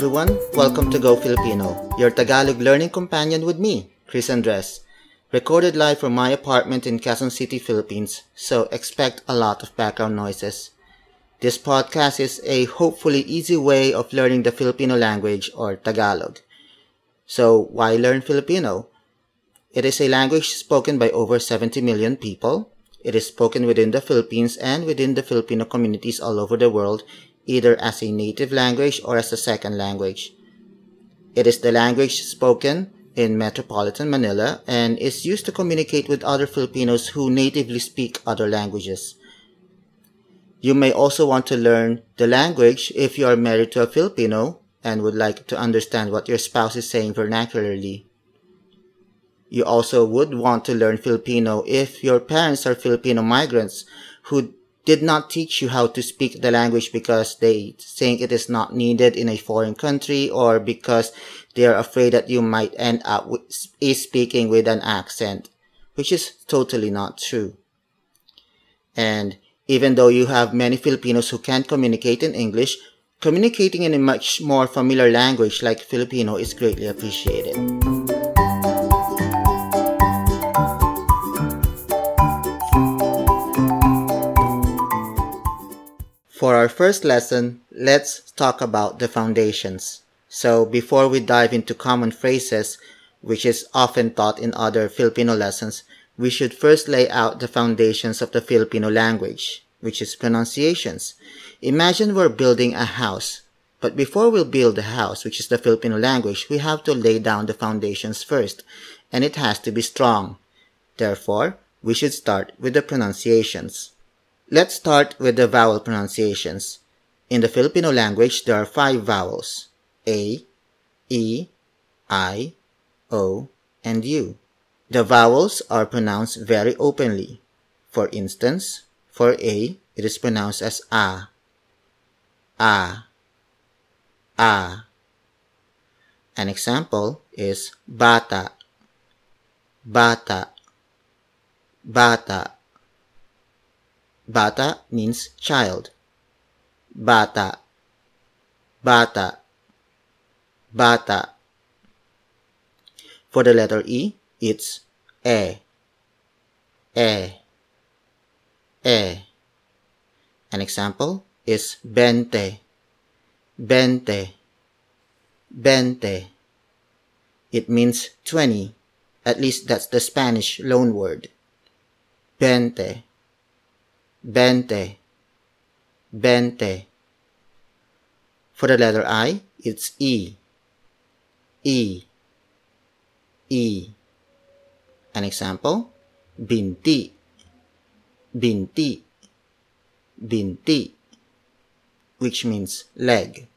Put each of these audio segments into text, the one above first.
Everyone, welcome to Go Filipino, your Tagalog learning companion with me, Chris Andres. Recorded live from my apartment in Quezon City, Philippines, so expect a lot of background noises. This podcast is a hopefully easy way of learning the Filipino language or Tagalog. So, why learn Filipino? It is a language spoken by over 70 million people. It is spoken within the Philippines and within the Filipino communities all over the world either as a native language or as a second language. It is the language spoken in metropolitan Manila and is used to communicate with other Filipinos who natively speak other languages. You may also want to learn the language if you are married to a Filipino and would like to understand what your spouse is saying vernacularly. You also would want to learn Filipino if your parents are Filipino migrants who did not teach you how to speak the language because they think it is not needed in a foreign country or because they are afraid that you might end up with, speaking with an accent, which is totally not true. And even though you have many Filipinos who can't communicate in English, communicating in a much more familiar language like Filipino is greatly appreciated. For our first lesson, let's talk about the foundations. So before we dive into common phrases, which is often taught in other Filipino lessons, we should first lay out the foundations of the Filipino language, which is pronunciations. Imagine we're building a house, but before we build the house, which is the Filipino language, we have to lay down the foundations first, and it has to be strong. Therefore, we should start with the pronunciations. Let's start with the vowel pronunciations. In the Filipino language, there are five vowels. A, E, I, O, and U. The vowels are pronounced very openly. For instance, for A, it is pronounced as A. A. A. An example is bata. Bata. Bata. Bata means child. Bata. Bata. Bata. For the letter E, it's E. E. E. An example is bente. Bente. Bente. It means 20. At least that's the Spanish loan word. Bente. Bente. Bente. For the letter I, it's E. E. E. An example, binti. Binti. Binti. Which means leg.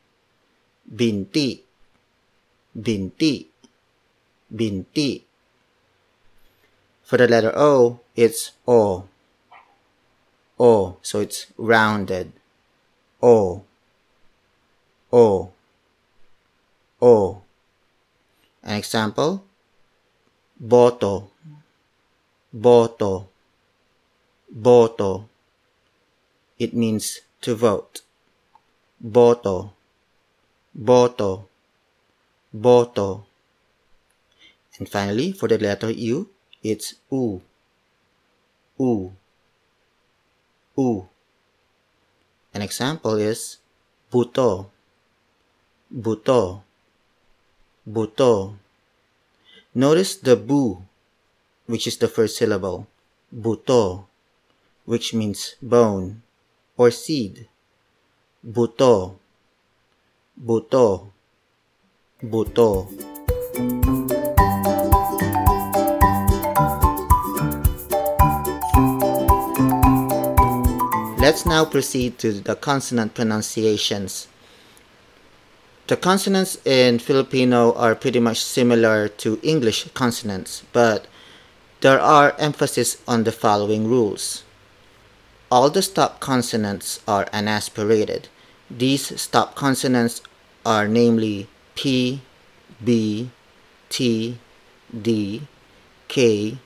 Binti. Binti. Binti. For the letter O, it's O. O, so it's rounded. O. O. O. An example, boto, boto, boto. It means to vote. Boto, boto, boto. And finally, for the letter U, it's u, u, u. An example is buto, buto, buto. Notice the bu, which is the first syllable, buto, which means bone or seed. Buto, buto, buto. Let's now proceed to the consonant pronunciations. The consonants in Filipino are pretty much similar to English consonants, but there are emphasis on the following rules. All the stop consonants are unaspirated. These stop consonants are namely P, B, T, D, K,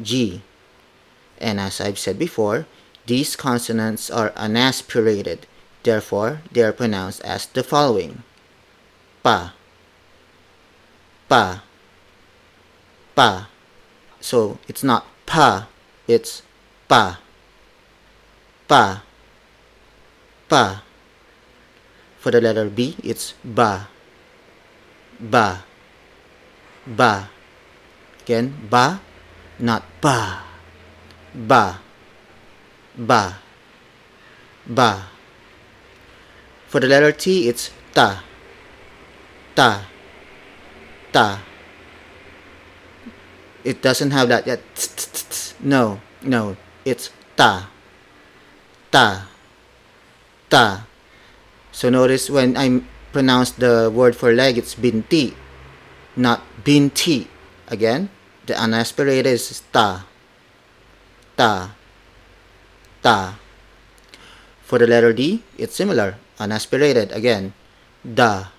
G. And as I've said before, these consonants are unaspirated, therefore they are pronounced as the following. pa, pa, pa. So it's not pa, it's pa, pa, pa. For the letter B, it's ba, ba, ba. Again, ba, not ba, ba, ba, ba. For the letter T, it's ta, ta, ta. It doesn't have that yet. No, no, it's ta, ta, ta. So notice when I pronounce the word for leg, it's binti, not binti. Again, the unaspirated is ta, ta, ta. For the letter D, it's similar unaspirated again da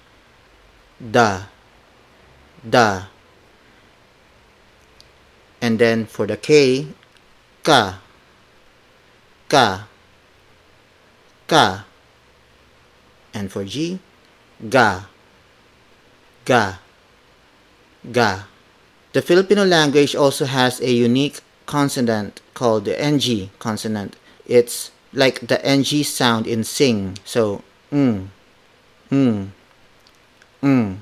da da. And then for the k ka ka ka. And for g ga ga ga. The filipino language also has a unique consonant called the ng consonant it's like the ng sound in sing so mm, mm, mm.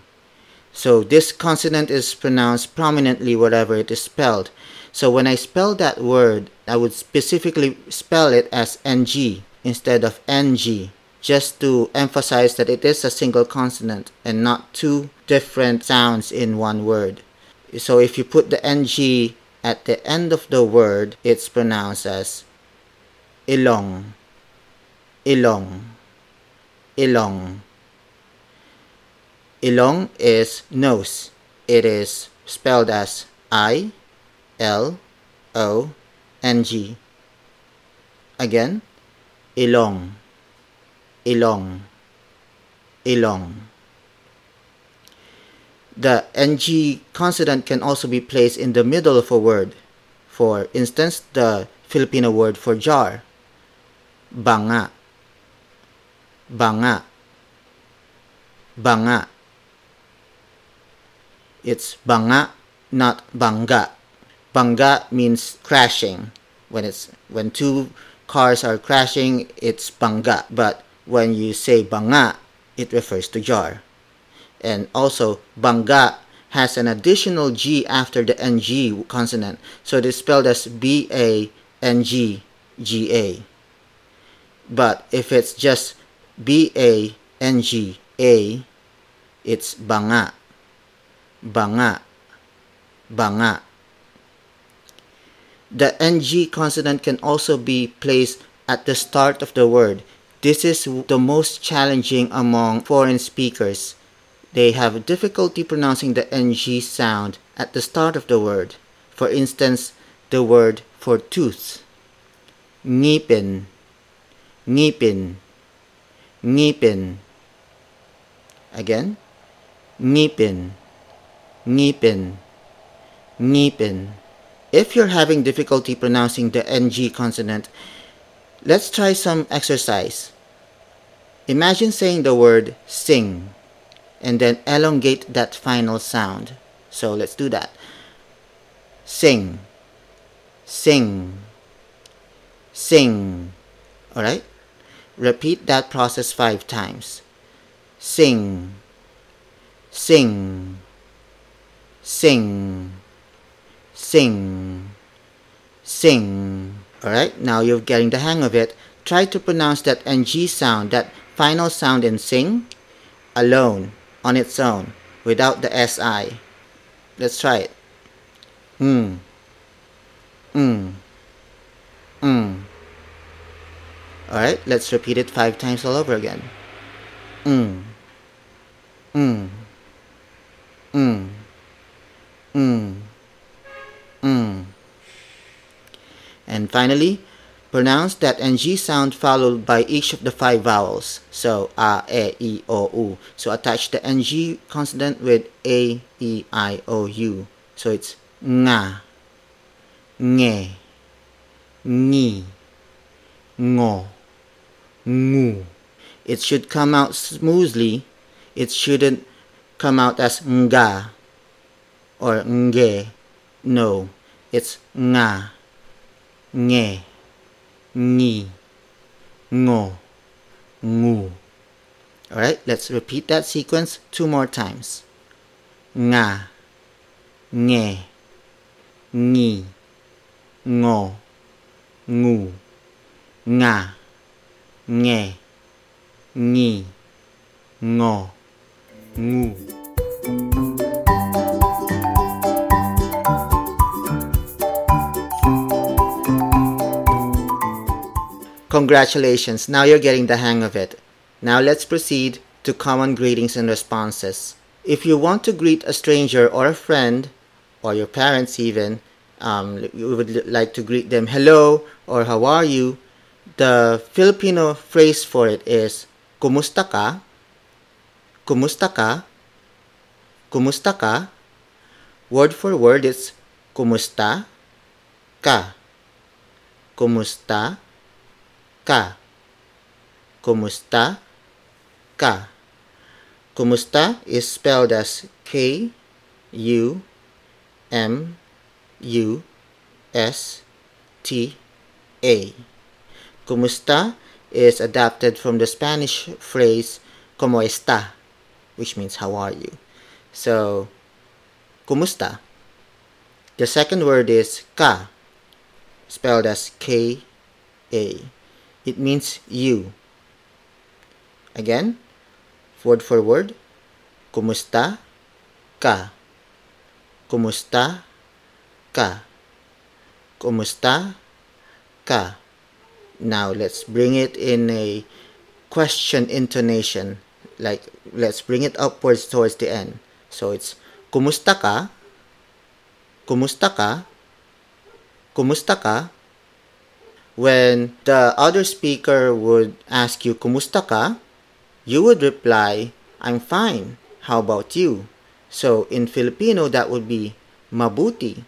So this consonant is pronounced prominently wherever it is spelled. So when I spell that word, I would specifically spell it as ng instead of ng, just to emphasize that it is a single consonant and not two different sounds in one word. So if you put the ng at the end of the word, it's pronounced as ilong, ilong ilong. Ilong is nose. It is spelled as I L O N G. Again, ilong, ilong, ilong. The ng consonant can also be placed in the middle of a word. For instance, the Filipino word for jar, banga. Banga. Banga. It's banga not banga. Banga means crashing. When it's when two cars are crashing it's banga. But when you say banga it refers to jar. And also banga has an additional g after the ng consonant. So it is spelled as b a n g g a but if it's just B A N G A, it's banga, banga, banga. The NG consonant can also be placed at the start of the word. This is the most challenging among foreign speakers. They have difficulty pronouncing the NG sound at the start of the word. For instance, the word for tooth. Ngipin, ngipin ngipin. Again, ngipin, ngipin, ngipin. If you're having difficulty pronouncing the NG consonant, let's try some exercise. Imagine saying the word sing and then elongate that final sound. So let's do that. Sing, sing, sing. All right? Repeat that process five times. Sing, sing, sing, sing, sing. Alright, now you're getting the hang of it. Try to pronounce that ng sound, that final sound in sing, alone, on its own, without the si. Let's try it. Mm. Mm. Mm. Alright, let's repeat it five times all over again. Mm. Mm. Mm. Mm. Mm. And finally, pronounce that ng sound followed by each of the five vowels. So, a, e, i, o, u. So, attach the ng consonant with a, e, i, o, u. So, it's nga, nge, ni, ngo ngu. It should come out smoothly. It shouldn't come out as nga or nge. No, it's nga, nge, ni, ngo, ngu. Alright, let's repeat that sequence two more times. Nga, nge, ni, ngo, ngu, nga, nge, ni, ngo, ngu. Congratulations, now you're getting the hang of it. Now let's proceed to common greetings and responses. If you want to greet a stranger or a friend, or your parents even, um, you would like to greet them hello or how are you, the Filipino phrase for it is kumusta ka? Kumusta ka? Kumusta ka? Word for word it's kumusta ka? Kumusta ka? Kumusta ka? Kumusta is spelled as K U M U S T A. Kumusta is adapted from the Spanish phrase como está, which means how are you. So, kumusta. The second word is ka, spelled as K A. It means you. Again, word for word, kumusta ka. Kumusta ka. Kumusta ka. Now let's bring it in a question intonation. Like let's bring it upwards towards the end. So it's kumusta ka? Kumusta ka? Kumusta ka? When the other speaker would ask you kumusta ka, you would reply, I'm fine. How about you? So in Filipino that would be mabuti.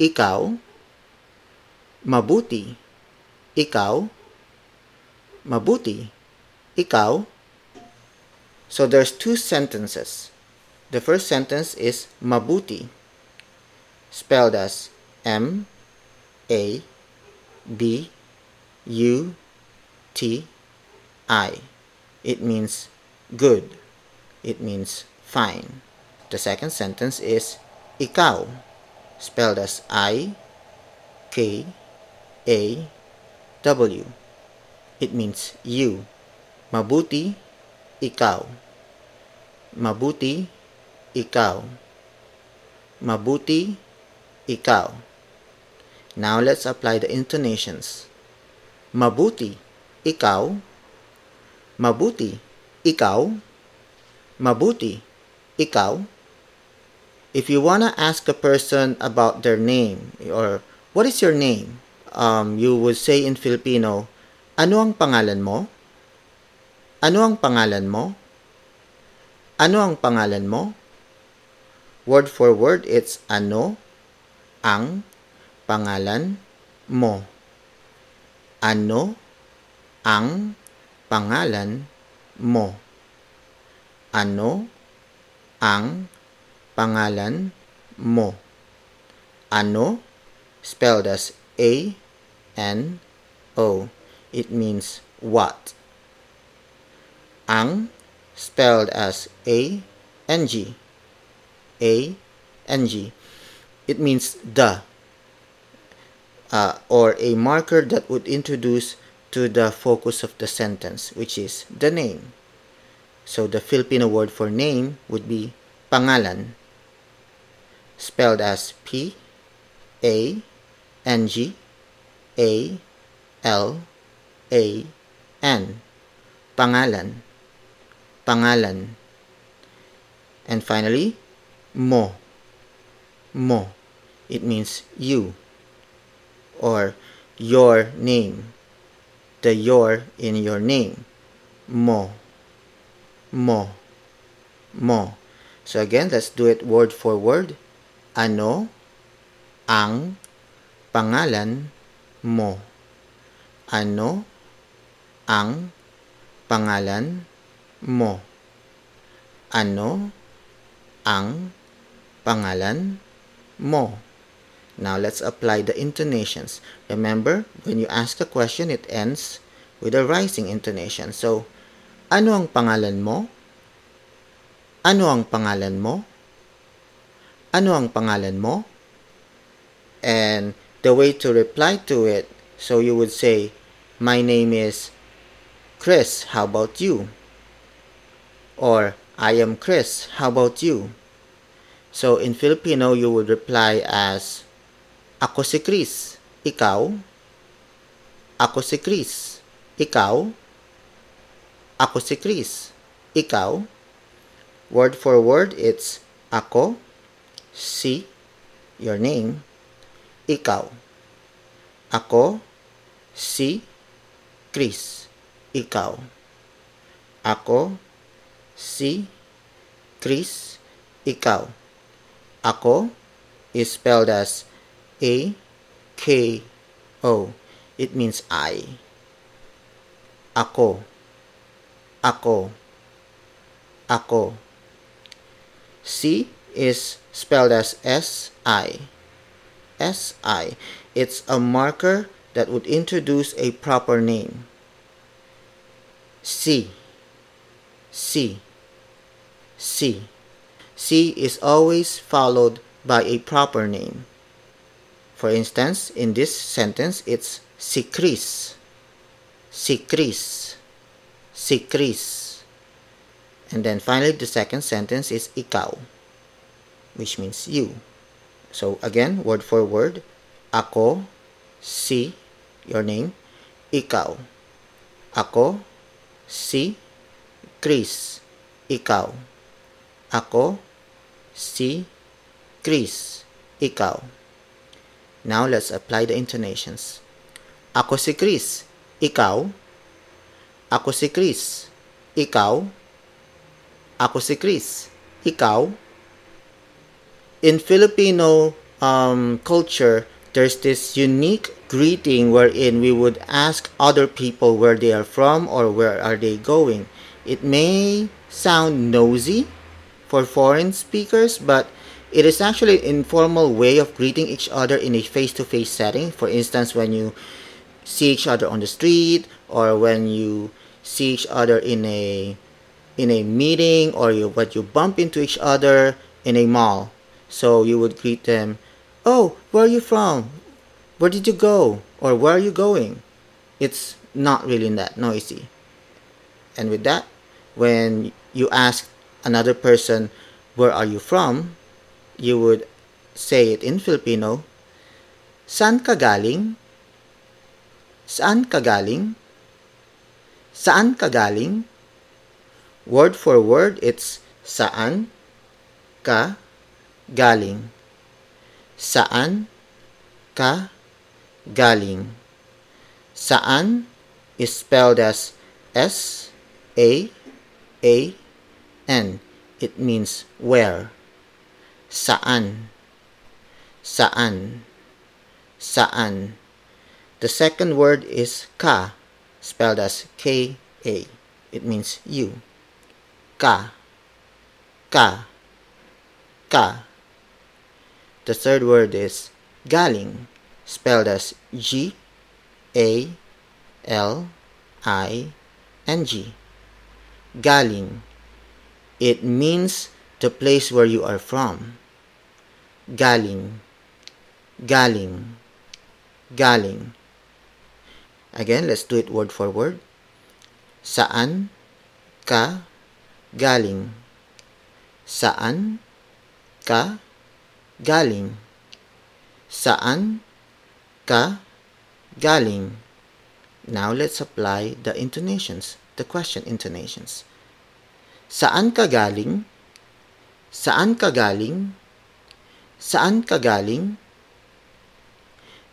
Ikaw? Mabuti. Ikaw? Mabuti. Ikaw? So there's two sentences. The first sentence is mabuti, spelled as M A B U T I. It means good. It means fine. The second sentence is ikaw, spelled as I K A W. It means you. Mabuti, ikaw. Mabuti, ikaw. Mabuti, ikaw. Now let's apply the intonations. Mabuti, ikaw. Mabuti, ikaw. Mabuti, ikaw. If you want to ask a person about their name or what is your name, um, you would say in Filipino, ano ang pangalan mo? Ano ang pangalan mo? Ano ang pangalan mo? Word for word, it's ano ang pangalan mo. Ano ang pangalan mo? Ano ang pangalan mo? Ano spelled as A N O. It means what. Ang spelled as A N G. A N G. It means the uh, or a marker that would introduce to the focus of the sentence, which is the name. So the Filipino word for name would be pangalan, spelled as P A N G A L A N. Pangalan. Pangalan. And finally, mo. Mo. It means you or your name. The your in your name. Mo. Mo. Mo. So again, let's do it word for word. Ano ang pangalan mo? Ano ang pangalan mo? Ano ang pangalan mo. Now let's apply the intonations. Remember, when you ask a question, it ends with a rising intonation. So, ano ang pangalan mo? Ano ang pangalan mo? Ano ang pangalan mo? And the way to reply to it, so you would say, My name is Chris, how about you? Or, I am Chris, how about you? So, in Filipino, you would reply as, Ako si Chris, ikaw? Ako si Chris, ikaw? Ako si Chris, ikaw? Word for word, it's ako, si, your name, ikaw. Ako, si, Chris, ikaw. Ako, si, Chris, ikaw. Ako is spelled as A K O. It means I. Ako. Ako. Ako. Si is spelled as S I. S I. It's a marker that would introduce a proper name. Si. Si. Si. Si is always followed by a proper name. For instance, in this sentence, it's si Chris. Si Chris. Si Chris. And then finally, the second sentence is ikaw, which means you. So again, word for word, ako, si, your name, ikaw. Ako, si, Chris, ikaw. Ako, si, Chris, ikaw. Now let's apply the intonations. Ako si Chris, ikaw. Ako si Chris, ikaw. Ako si Chris, ikaw. In Filipino um, culture, there's this unique greeting wherein we would ask other people where they are from or where are they going. It may sound nosy for foreign speakers, but it is actually an informal way of greeting each other in a face-to-face setting. For instance, when you see each other on the street or when you see each other in a in a meeting or you but you bump into each other in a mall. So you would greet them, "Oh, where are you from? Where did you go? Or where are you going?" It's not really that noisy. And with that, when you ask another person, "Where are you from?" you would say it in Filipino, Saan ka galing? Saan ka galing? Saan ka galing? Word for word, it's saan ka galing. Saan ka galing. Saan is spelled as S A A N. It means where. Saan. Saan. Saan. The second word is ka, spelled as K-A. It means you. Ka. Ka. Ka. The third word is galing, spelled as G A L I N G. Galing. It means the place where you are from. Galing. Galing. Galing. Again, let's do it word for word. Saan ka galing? Saan ka galing? Saan ka galing? Now let's apply the intonations, the question intonations. Saan ka galing? Saan ka galing? Saan ka galing?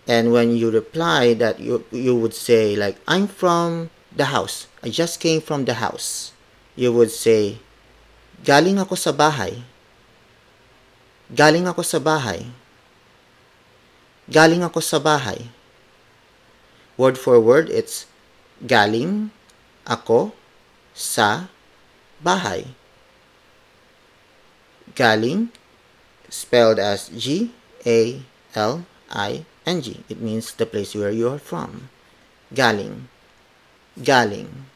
And when you reply that you you would say like I'm from the house. I just came from the house. You would say galing ako sa bahay. Galing ako sa bahay. Galing ako sa bahay. Word for word it's galing ako sa bahay Galing, spelled as G A L I N G. It means the place where you are from. Galing, galing,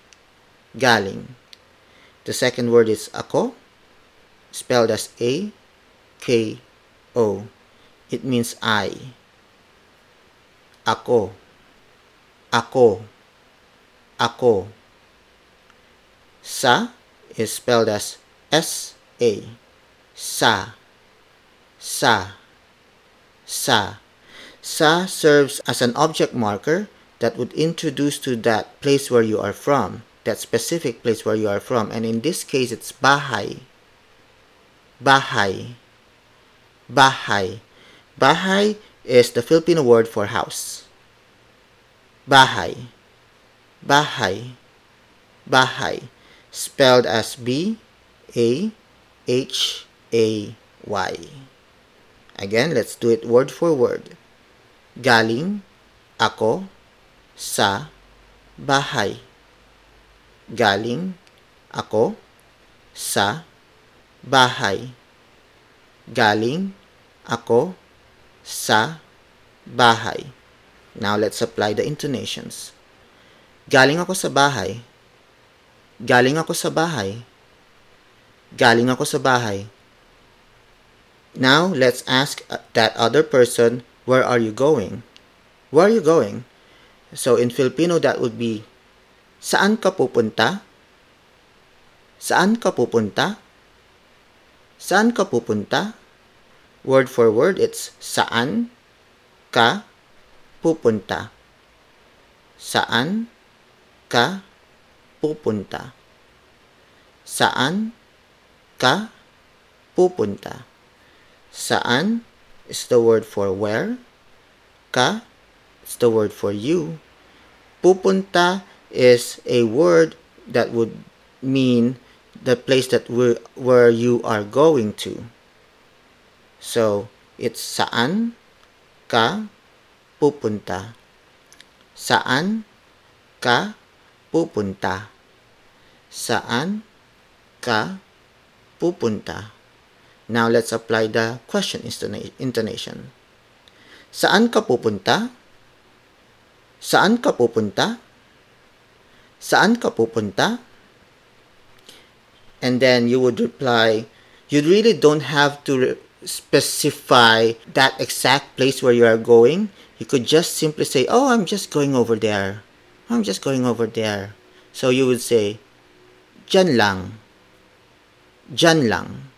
galing. The second word is ako, spelled as A K O. It means I. Ako, ako, ako. Sa is spelled as S A. Sa, sa, sa. Sa serves as an object marker that would introduce to that place where you are from, that specific place where you are from. And in this case, it's bahay. Bahay. Bahay. Bahay is the Filipino word for house. Bahay. Bahay. Bahay. Spelled as B A H A Y. Again, let's do it word for word. Galing, ako, sa, bahay. Galing, ako, sa, bahay. Galing, ako, sa, bahay. Now let's apply the intonations. Galing ako sa bahay. Galing ako sa bahay. Galing ako sa bahay. Now, let's ask that other person, where are you going? Where are you going? So, in Filipino, that would be, saan ka pupunta? Saan ka pupunta? Saan ka pupunta? Word for word, it's saan ka pupunta. Saan ka pupunta? Saan ka pupunta? Saan is the word for where. Ka is the word for you. Pupunta is a word that would mean the place that we, where you are going to. So, it's saan ka pupunta. Saan ka pupunta? Saan ka pupunta? Now let's apply the question intonation. Saan ka pupunta? Saan ka pupunta? Saan ka pupunta? And then you would reply, you really don't have to specify that exact place where you are going. You could just simply say, oh, I'm just going over there. I'm just going over there. So you would say, Jan lang. Jan lang.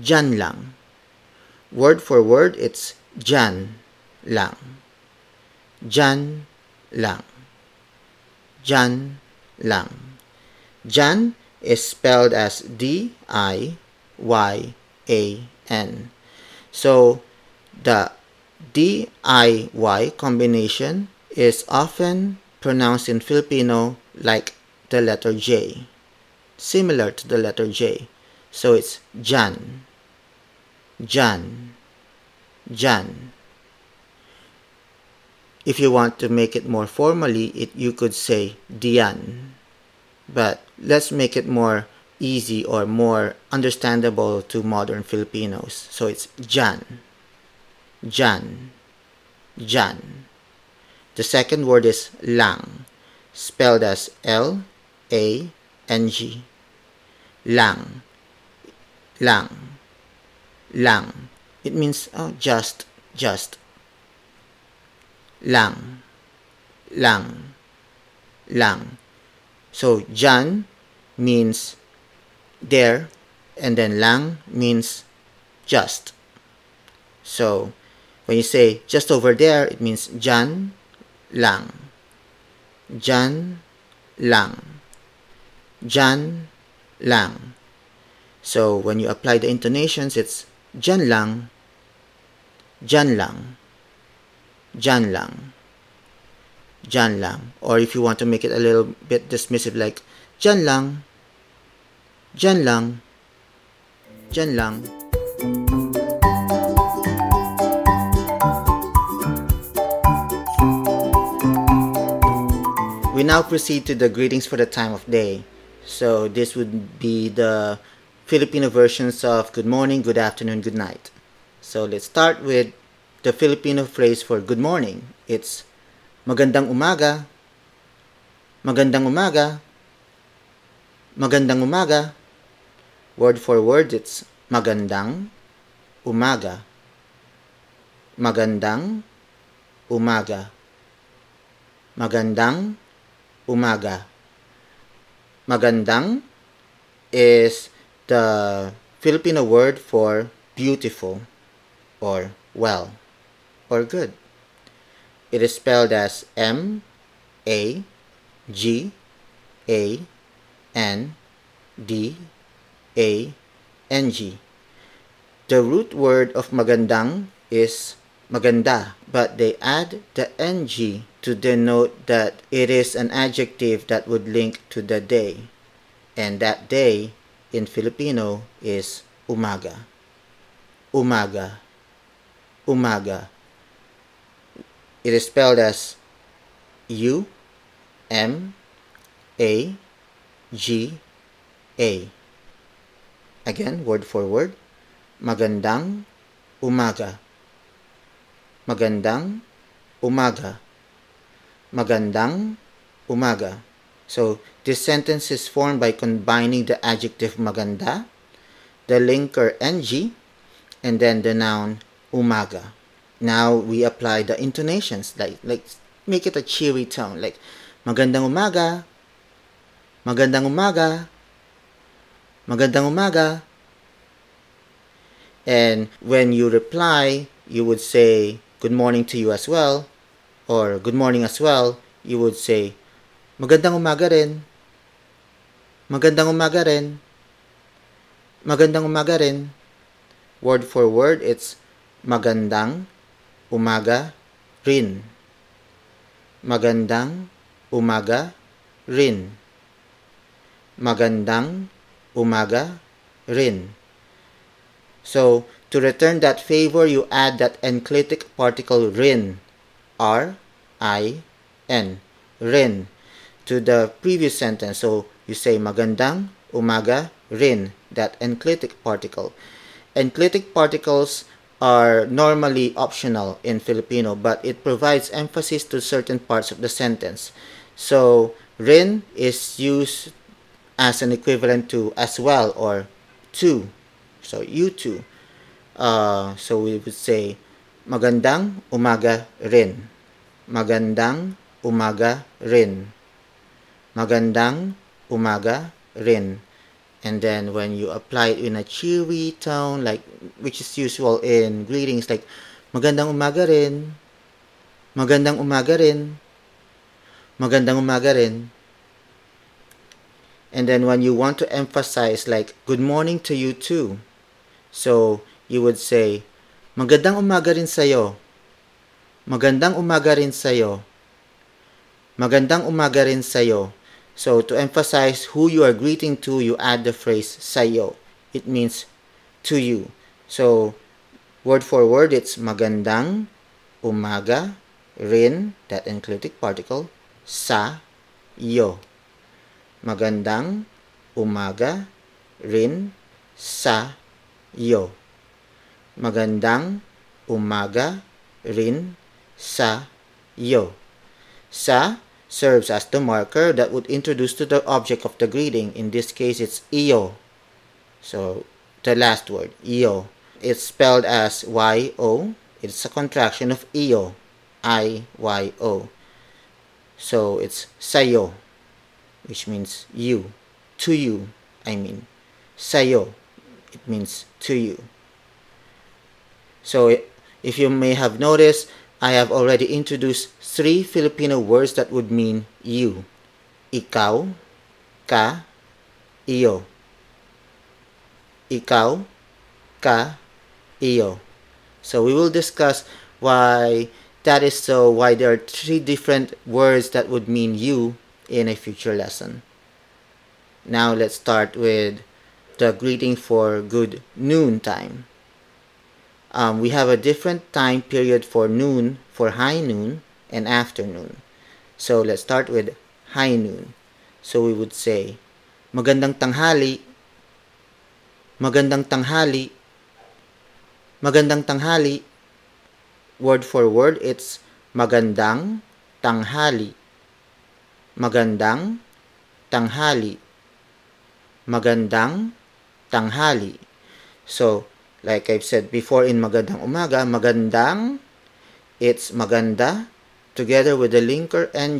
Jan lang. Word for word, it's Jan lang. Jan lang. Jan lang. Jan is spelled as D I Y A N. So the D I Y combination is often pronounced in Filipino like the letter J, similar to the letter J. So it's Jan, Jan, Jan. If you want to make it more formally, it, you could say Dian. But let's make it more easy or more understandable to modern Filipinos. So it's Jan, Jan, Jan. The second word is lang, spelled as L A N G. Lang lang. Lang. It means oh, just, just. Lang. Lang. Lang. So, Jan means there, and then lang means just. So, when you say just over there, it means Jan lang. Jan lang. Jan lang. So when you apply the intonations, it's jan lang, jan lang, jan lang, jan lang. Or if you want to make it a little bit dismissive, like jan lang, jan lang, jan lang. We now proceed to the greetings for the time of day. So this would be the Filipino versions of good morning, good afternoon, good night. So let's start with the Filipino phrase for good morning. It's magandang umaga, magandang umaga, magandang umaga. Word for word, it's magandang umaga, magandang umaga, magandang umaga. Magandang is the Filipino word for beautiful or well or good. It is spelled as M A G A N D A N G. The root word of magandang is maganda, but they add the ng to denote that it is an adjective that would link to the day. And that day in Filipino is umaga. Umaga. Umaga. It is spelled as U M A G A. Again, word for word. Magandang umaga. Magandang umaga. Magandang umaga. So, this sentence is formed by combining the adjective maganda, the linker ng, and then the noun umaga. Now, we apply the intonations, like, like make it a cheery tone, like magandang umaga, magandang umaga, magandang umaga. And when you reply, you would say good morning to you as well, or good morning as well, you would say Magandang umaga rin. Magandang umaga rin. Magandang umaga rin. Word for word, it's magandang umaga rin. Magandang umaga rin. Magandang umaga rin. So, to return that favor, you add that enclitic particle rin. R-I-N. Rin to the previous sentence. So you say magandang umaga rin, that enclitic particle. Enclitic particles are normally optional in Filipino, but it provides emphasis to certain parts of the sentence. So rin is used as an equivalent to as well or to. So you too. Uh, so we would say magandang umaga rin. Magandang umaga rin. Magandang umaga rin. And then when you apply it in a cheery tone, like which is usual in greetings, like magandang umaga rin, magandang umaga rin, magandang umaga rin. And then when you want to emphasize, like good morning to you too, so you would say magandang umaga rin sa'yo, magandang umaga rin sa'yo, magandang umaga rin sa'yo. So to emphasize who you are greeting to, you add the phrase sayo. It means to you. So word for word, it's magandang umaga rin, that enclitic particle, sa yo. Magandang umaga rin sa yo. Magandang umaga rin sa yo. Sa serves as the marker that would introduce to the object of the greeting. In this case, it's iyo. So, the last word, iyo. It's spelled as Y-O. It's a contraction of iyo. I-Y-O. So, it's sayo, which means you. To you, I mean. Sayo, it means to you. So, if you may have noticed, I have already introduced three Filipino words that would mean you. Ikaw, ka, iyo. Ikaw, ka, iyo. So we will discuss why that is so, why there are three different words that would mean you in a future lesson. Now let's start with the greeting for good noon time um, we have a different time period for noon, for high noon, and afternoon. So let's start with high noon. So we would say, Magandang tanghali. magandang tanghali, magandang tanghali. Word for word, it's magandang tanghali. Magandang tanghali. Magandang tanghali. So, like I've said before in magandang umaga, magandang, it's maganda together with the linker ng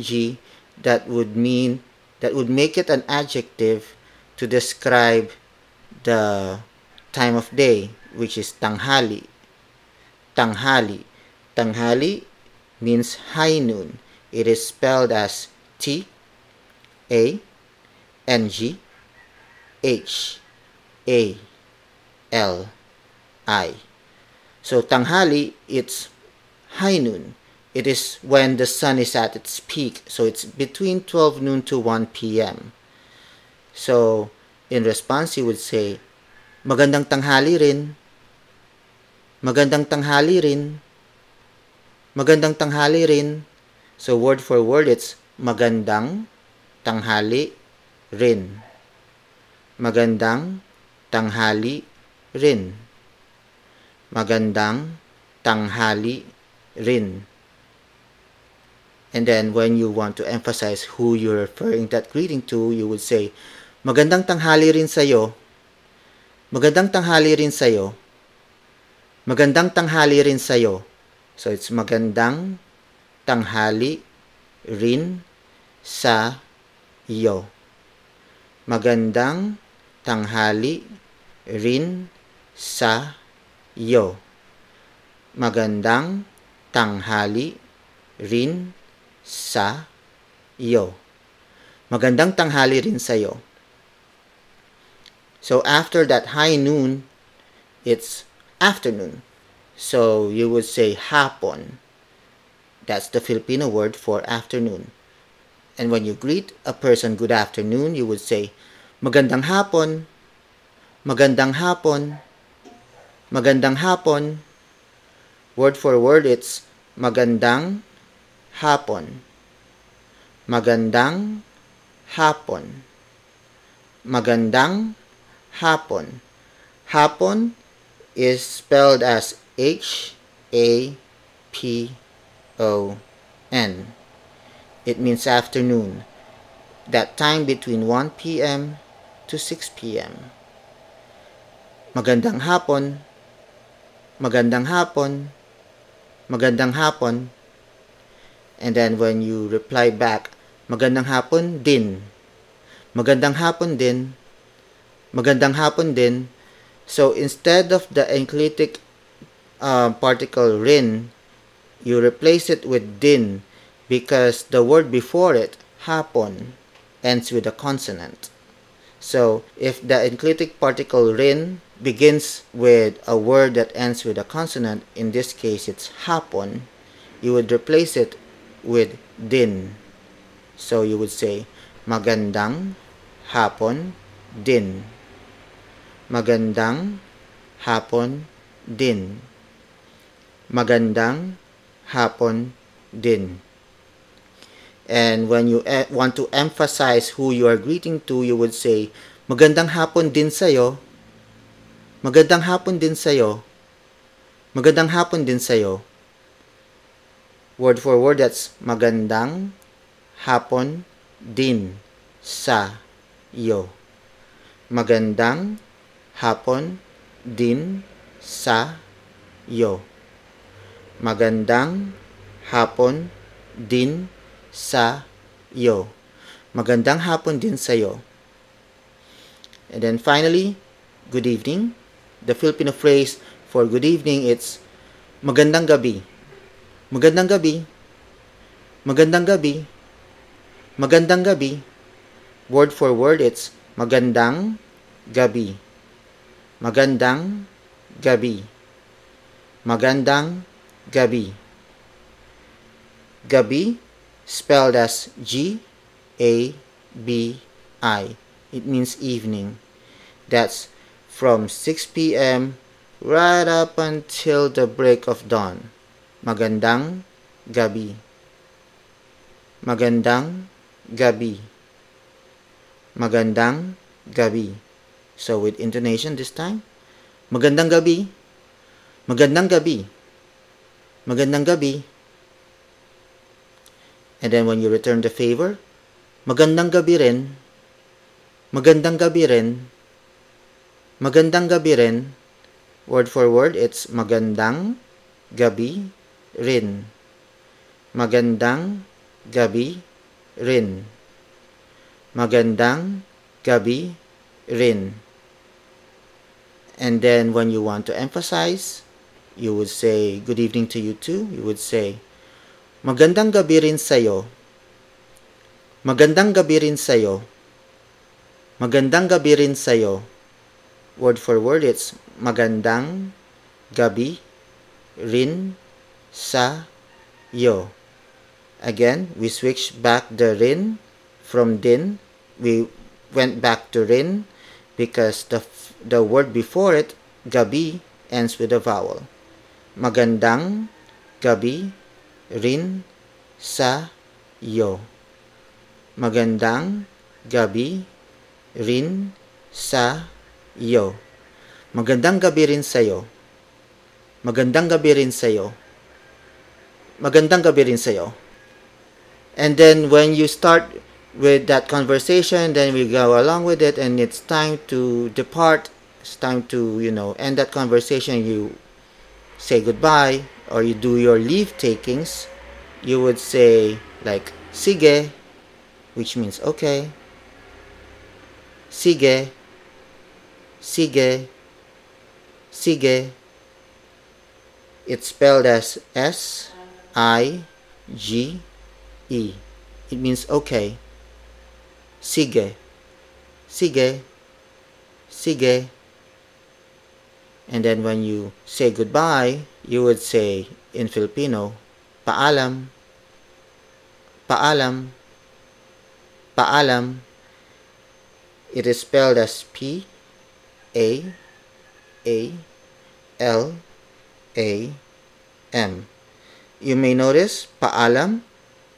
that would mean that would make it an adjective to describe the time of day which is tanghali. Tanghali. Tanghali means high noon. It is spelled as t a n g h a l i so tanghali it's high noon it is when the sun is at its peak. So it's between 12 noon to 1 p.m. So in response, you would say, Magandang tanghali rin. Magandang tanghali rin. Magandang tanghali rin. So word for word, it's magandang tanghali rin. Magandang tanghali rin. Magandang tanghali rin. And then when you want to emphasize who you're referring that greeting to, you would say, Magandang tanghali rin sa'yo. Magandang tanghali rin sa'yo. Magandang tanghali rin sa'yo. So it's magandang tanghali rin sa iyo. Magandang tanghali rin sa iyo. Magandang tanghali rin sa iyo. Magandang tanghali rin sa iyo. So after that high noon, it's afternoon. So you would say hapon. That's the Filipino word for afternoon. And when you greet a person good afternoon, you would say magandang hapon. Magandang hapon. Magandang hapon. Word for word, it's magandang hapon. Magandang hapon. Magandang hapon. Hapon is spelled as H A P O N. It means afternoon. That time between 1 p.m. to 6 p.m. Magandang hapon. Magandang hapon. Magandang hapon. And then when you reply back, magandang hapon din. Magandang hapon din. Magandang hapon din. So instead of the enclitic uh, particle rin, you replace it with din because the word before it, hapon, ends with a consonant. So if the enclitic particle rin begins with a word that ends with a consonant, in this case it's hapon, you would replace it with din. So you would say, magandang hapon din. Magandang hapon din. Magandang hapon din. And when you e- want to emphasize who you are greeting to, you would say, Magandang hapon din sa'yo. Magandang hapon din sa'yo. Magandang hapon din sa'yo. Word for word, that's magandang hapon din sa iyo. Magandang hapon din sa iyo. Magandang hapon din sa. Magandang hapon din sa iyo. And then finally, good evening. The Filipino phrase for good evening, it's magandang gabi. Magandang gabi. Magandang gabi. Magandang gabi. Word for word, it's magandang gabi. Magandang gabi. Magandang gabi. Gabi, spelled as G A B I. It means evening. That's from 6 p.m. right up until the break of dawn. Magandang gabi. Magandang gabi. Magandang gabi. So with intonation this time. Magandang gabi. Magandang gabi. Magandang gabi. And then when you return the favor, magandang gabi rin. Magandang gabi rin. Magandang gabi rin. Word for word, it's magandang gabi rin. Magandang gabi rin. Magandang gabi rin. And then when you want to emphasize, you would say good evening to you too. You would say magandang gabi rin sa'yo. Magandang gabi rin sa'yo. Magandang gabi rin sa'yo. Word for word, it's magandang gabi rin sa yo. Again, we switch back the rin from din. We went back to rin because the the word before it, gabi, ends with a vowel. Magandang gabi rin sa yo. Magandang gabi rin sa iyo. Magandang gabi rin sa iyo. Magandang gabi rin sa iyo. Magandang gabi rin sa iyo. And then when you start with that conversation, then we go along with it and it's time to depart. It's time to, you know, end that conversation. You say goodbye or you do your leave takings. You would say like sige, which means okay. Sige, sige, sige. It's spelled as S I G E. It means okay. Sige. Sige. Sige. And then when you say goodbye, you would say in Filipino, paalam. Paalam. Paalam. It is spelled as P A A L A M. You may notice paalam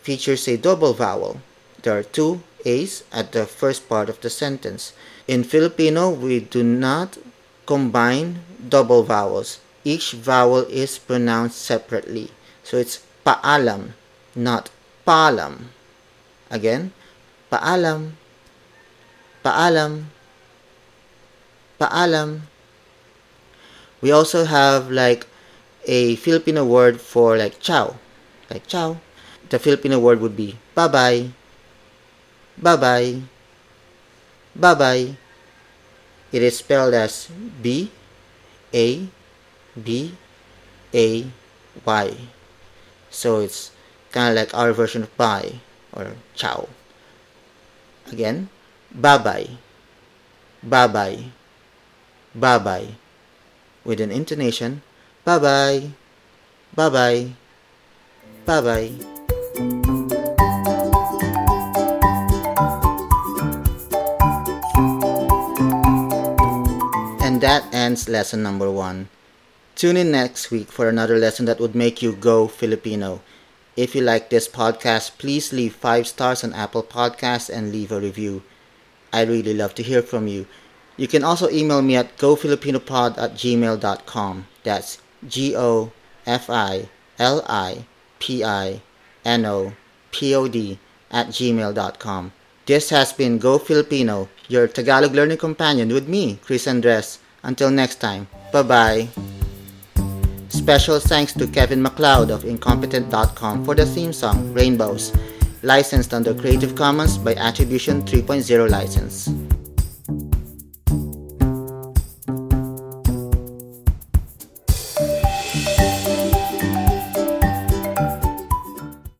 features a double vowel. There are two A's at the first part of the sentence. In Filipino, we do not combine double vowels. Each vowel is pronounced separately. So it's paalam, not paalam. Again, paalam, paalam, paalam. We also have like a Filipino word for like ciao, like ciao. The Filipino word would be bye-bye, bye-bye, bye-bye. It is spelled as B A B A Y. So it's kind of like our version of bye or ciao. Again, bye bye, bye bye, bye bye, with an intonation bye bye, bye bye, bye bye. And that ends lesson number one. Tune in next week for another lesson that would make you go Filipino. If you like this podcast, please leave five stars on Apple Podcasts and leave a review. I really love to hear from you. You can also email me at gofilipinopod at gmail.com. That's G O F I L I P I N O P O D at gmail.com. This has been Go Filipino, your Tagalog learning companion with me, Chris Andres. Until next time, bye bye. Special thanks to Kevin MacLeod of Incompetech.com for the theme song Rainbows, licensed under Creative Commons by Attribution 3.0 license.